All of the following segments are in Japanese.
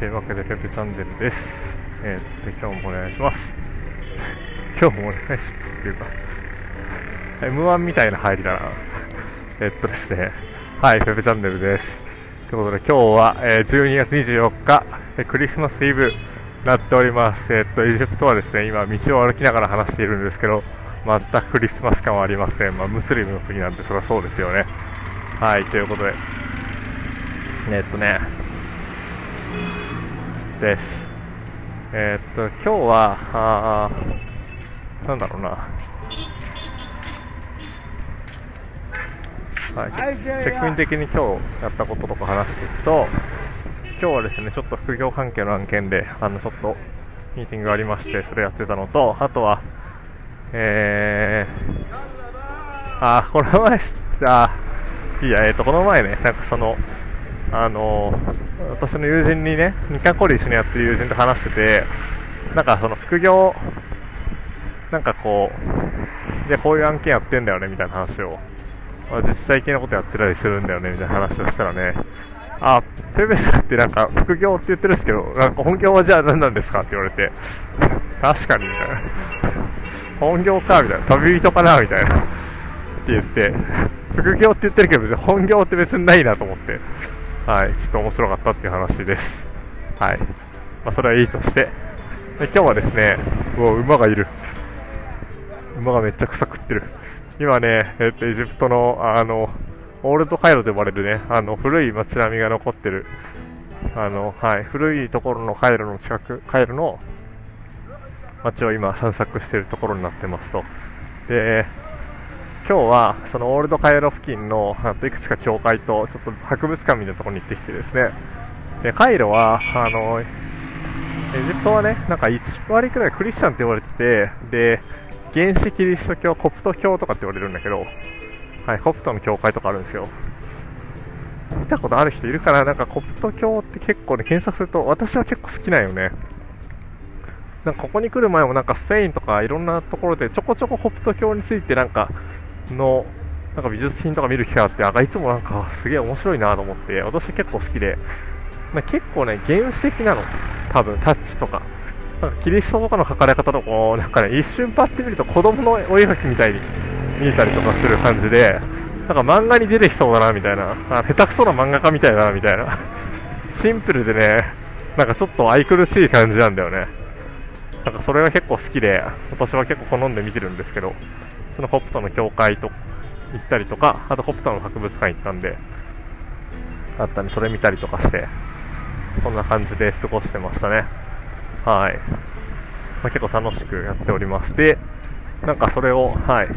えー、というわけで、ペペチャンネルです。えー、と、今日もお願いします。今日もお願いしますっていうか、M1 みたいな入りだな。えっとですね、はい、ペペチャンネルです。ということで、今日は、えー、12月24日、えークリスマスイブなっております。えーっと、エジプトはですね、今、道を歩きながら話しているんですけど、全くクリスマス感はありません。まあ、ムスリムの国なんで、そりゃそうですよね。はい、ということで、えーっとね、です。えーっと、今日は、あーなんだろうな。はい、チェックイン的に今日やったこととか話していくと、今日はですね、ちょっと副業関係の案件で、あの、ちょっとミーティングがありまして、それやってたのと、あとは、えー、あー、この前、あー、いいや、えっ、と、この前ね、なんかその、あの私の友人にね、日韓コリ一緒にやってる友人と話してて、なんかその副業、なんかこう、で、こういう案件やってんだよね、みたいな話を、まあ、自治体系のことやってたりするんだよね、みたいな話をしたらね、あ、ペペさんってなんか副業って言ってるんですけど、なんか本業はじゃあ何なんですか？って言われて、確かに、みたいな。本業か、みたいな。旅人かな、みたいな。って言って、副業って言ってるけど、本業って別にないなと思って、はい、ちょっと面白かったっていう話です。はい。まあ、それはいいとして、で今日はですね、うお、馬がいる。馬がめっちゃ草食ってる。今ね、えっと、エジプトの、あの、オールドカイロと呼ばれるね、あの、古い街並みが残ってる、あの、はい、古いところのカイロの近く、カイロの街を今散策してるところになってますと。で、今日はそのオールドカイロ付近のといくつか教会とちょっと博物館みたいなところに行ってきてですね、でカイロはあのエジプトはね、なんか1割くらいクリスチャンって言われてて、で、原始キリスト教、コプト教とかって言われるんだけど、はい、コプトの教会とかあるんですよ。見たことある人いるかな？なんかコプト教って結構ね、検索すると私は結構好きなんよね。なんかここに来る前もなんかスペインとかいろんなところでちょこちょこコプト教についてなんかのなんか美術品とか見る機会あって、あいつもなんかすげえ面白いなと思って、私結構好きで、まあ、結構ね、原始的なの、多分タッチとか。なんかキリストとかの描かれ方とかも、なんかね、一瞬パッて見ると子供のお絵描きみたいに見えたりとかする感じで、なんか漫画に出てきそうだなみたいな、あ下手くそな漫画家みたいだなみたいな、シンプルでね、なんかちょっと愛くるしい感じなんだよね。なんかそれが結構好きで、私は結構好んで見てるんですけど、そのホプトの教会と行ったりとか、あとホプトの博物館行ったんで、あったんで、それ見たりとかして、そんな感じで過ごしてましたね。はい。まあ、結構楽しくやっておりまして、なんかそれを、はい。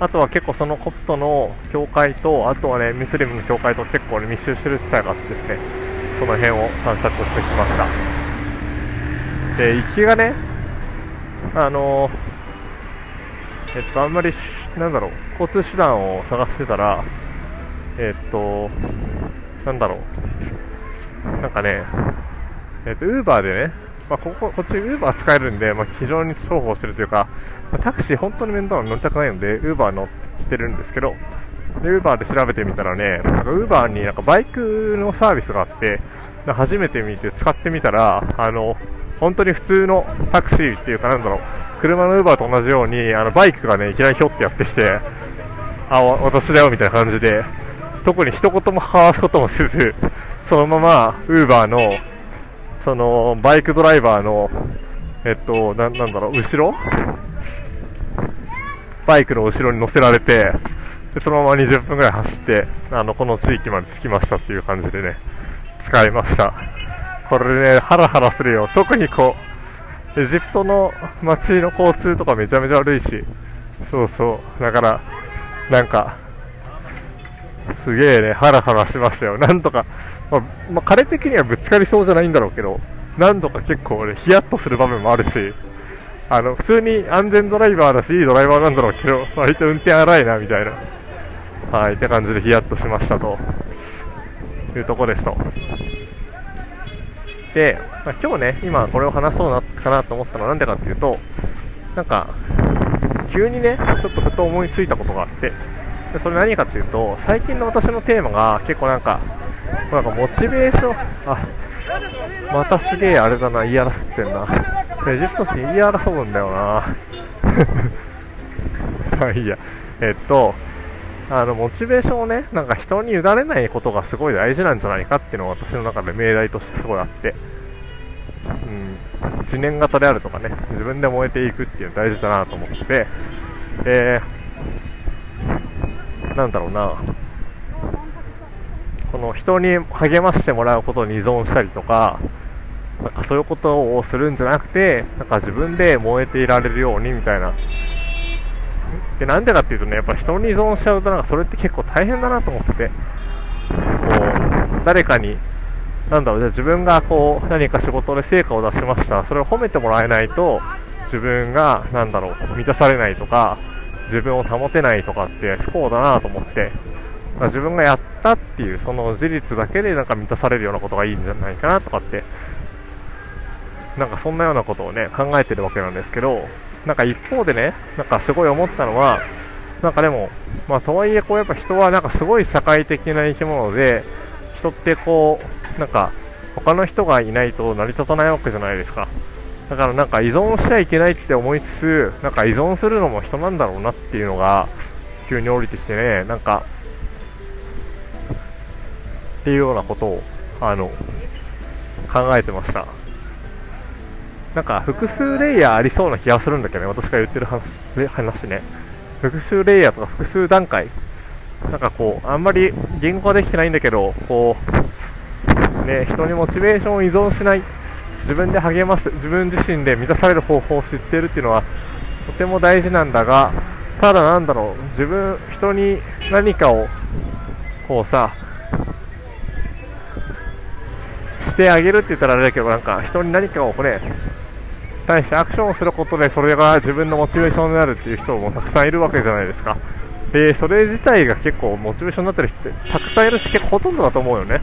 あとは結構そのコプトの教会と、あとはね、ムスリムの教会と結構ね、密集してる機会があってですね、その辺を散策してきました。で、行きがね、あのえっと、あんまり、なんだろう、交通手段を探してたら、えっと、なんだろう、なんかね、えっと、ウーバーでね、まあ、ここ、こっちウーバー使えるんで、まあ、非常に重宝してるというか、まあタクシー本当に面倒なの乗りたくないので、ウーバー乗ってるんですけど、で、ウーバーで調べてみたらね、なんかウーバーになんかバイクのサービスがあって、初めて見て使ってみたら、あの、本当に普通のタクシーっていうかなんだろう、車のウーバーと同じように、あの、バイクがね、いきなりひょってやってきて、あ、私だよみたいな感じで、特に一言も交わすこともせず、そのまま、ウーバーの、その、バイクドライバーの、えっと、ななんだろう、後ろ？バイクの後ろに乗せられて、でそのまま20分ぐらい走って、あの、この地域まで着きましたっていう感じでね、使いました。これね、ハラハラするよ。特にこう、エジプトの街の交通とかめちゃめちゃ悪いし、そうそう。だから、なんか、すげえね、ハラハラしましたよ。なんとか、まあ、まあ、彼的にはぶつかりそうじゃないんだろうけど、何度か結構ね、ヒヤッとする場面もあるし、あの、普通に安全ドライバーだし、いいドライバーなんだろうけど、割と運転荒いな、みたいな。はい、って感じでヒヤッとしましたと。いうとこですと。で、まあ、今日ね、今これを話そうなかなと思ったのはなんでかっていうと、なんか、急にね、ちょっとふと思いついたことがあって、でそれ何かっていうと、最近の私のテーマが結構なんか、なんかモチベーション、あ、またすげえあれだな、言い争ってんな。エジプト人言い争うんだよな。まあいいや。えっと、あの、モチベーションをね、なんか人に委ねないことがすごい大事なんじゃないかっていうのが私の中で命題としてすごいあって、うん、一年型であるとかね、自分で燃えていくっていうのは大事だなと思ってて、で、なんだろうな、この人に励ましてもらうことに依存したりとか、なんかそういうことをするんじゃなくて、なんか自分で燃えていられるようにみたいな。で、なんでかっていうとね、やっぱ人に依存しちゃうとなんかそれって結構大変だなと思ってて、こう、誰かに、なんだろう、じゃあ自分がこう、何か仕事で成果を出しました。それを褒めてもらえないと、自分が、なんだろう、満たされないとか、自分を保てないとかって不幸だなと思って、ま、自分がやったっていうその事実だけでなんか満たされるようなことがいいんじゃないかなとかってなんかそんなようなことをね考えてるわけなんですけどなんか一方でねなんかすごい思ったのはなんかでもまあとはいえこうやっぱ人はなんかすごい社会的な生き物で人ってこうなんか他の人がいないと成り立たないわけじゃないですかだからなんか依存しちゃいけないって思いつつなんか依存するのも人なんだろうなっていうのが急に降りてきてねなんかっていうようなことを、あの、考えてました。なんか、複数レイヤーありそうな気がするんだけどね、私が言ってる話話ね。複数レイヤーとか複数段階。なんかこう、あんまり言語化できてないんだけど、こう、ね、人にモチベーションを依存しない。自分で励ます。自分自身で満たされる方法を知っているっていうのは、とても大事なんだが、ただなんだろう、自分、人に何かを、こうさ、してあげるって言ったらあれだけど、なんか人に何かをね、対してアクションをすることでそれが自分のモチベーションになるっていう人もたくさんいるわけじゃないですか。で、それ自体が結構モチベーションになってる人ってたくさんいるし、結構ほとんどだと思うよね。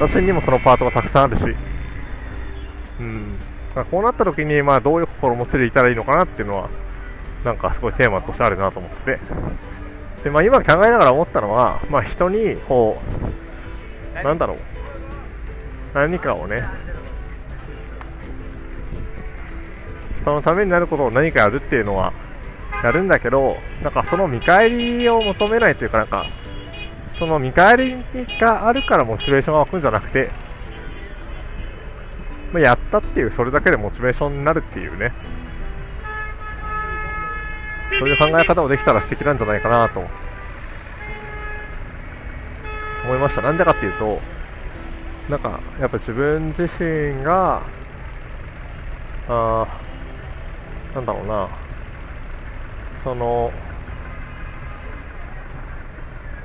私にもそのパートがたくさんあるし。うん。こうなった時に、まあどういう心持ちでいたらいいのかなっていうのは、なんかすごいテーマとしてあるなと思って。で、まあ今考えながら思ったのは、まあ人に、こう、なんだろう。何かをね、そのためになることを何かやるっていうのは、やるんだけど、なんかその見返りを求めないというか、なんか、その見返りがあるからモチベーションが湧くんじゃなくて、まあ、やったっていう、それだけでモチベーションになるっていうね、そういう考え方をできたら素敵なんじゃないかなと思いました。なんでかっていうと、なんか、やっぱ自分自身が、あなんだろうな、その、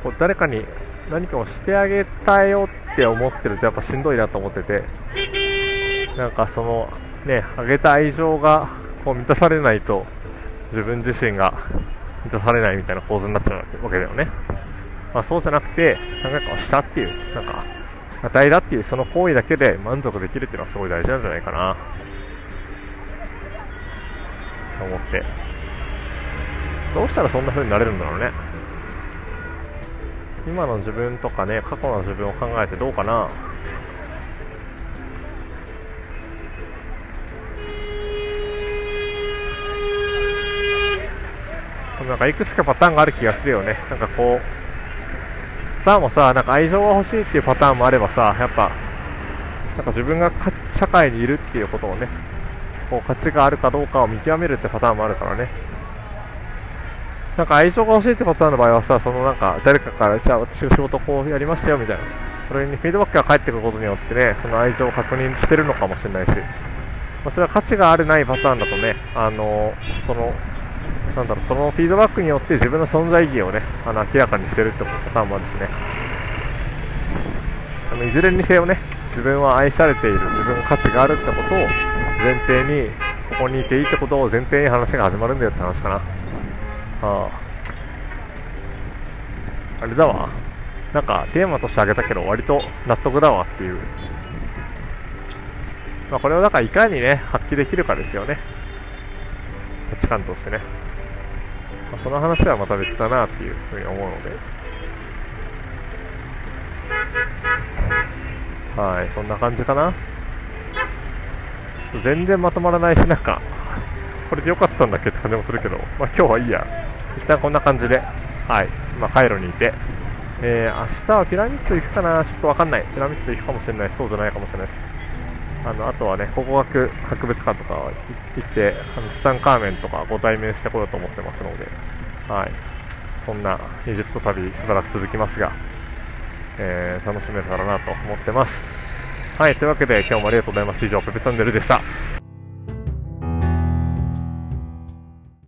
こう誰かに何かをしてあげたいよって思ってるとやっぱしんどいなと思ってて、なんかその、ね、あげた愛情がこう満たされないと、自分自身が満たされないみたいな構図になっちゃうわけだよね。まあ、そうじゃなくて、何かをしたっていう、なんか、与えだっていうその行為だけで満足できるっていうのはすごい大事なんじゃないかな。と思って。どうしたらそんな風になれるんだろうね。今の自分とかね過去の自分を考えてどうかな。なんかいくつかパターンがある気がするよね。なんかこうさもさ、なんか愛情が欲しいっていうパターンもあればさ、やっぱ、なんか自分が社会にいるっていうことをね、こう価値があるかどうかを見極めるってパターンもあるからね。なんか愛情が欲しいってパターンの場合はさ、そのなんか誰かから、じゃあ私が仕事こうやりましたよみたいな。それにフィードバックが返ってくることによってね、その愛情を確認してるのかもしれないし。まあ、それは価値があるないパターンだとね、あのそのなんだろう、そのフィードバックによって自分の存在意義をね、あの明らかにしてるってパターンもあるしね。あのいずれにせよね、自分は愛されている、自分の価値があるってことを前提に、ここにいていいってことを前提に話が始まるんだよって話かな。ああ。あれだわ。なんかテーマとしてあげたけど割と納得だわっていう。まあこれをだからいかにね、発揮できるかですよね。価値観としてね。まあ、その話はまた別だなっていうふうに思うので、はい、そんな感じかな。全然まとまらないし、なんか、これで良かったんだっけって感じもするけど、まあ今日はいいや。一旦こんな感じで、はい、まあカイロにいて、えー、明日はピラミッド行くかな？ちょっとわかんない。ピラミッド行くかもしれない。そうじゃないかもしれないです。あの、あとはね、考古学博物館とか行って、あの、ツタンカーメンとかご対面してこようと思ってますので、はい。そんなエジプト旅しばらく続きますが、えー、楽しめたらなと思ってます。はい、というわけで今日もありがとうございます。以上、ペペチャンネルでした。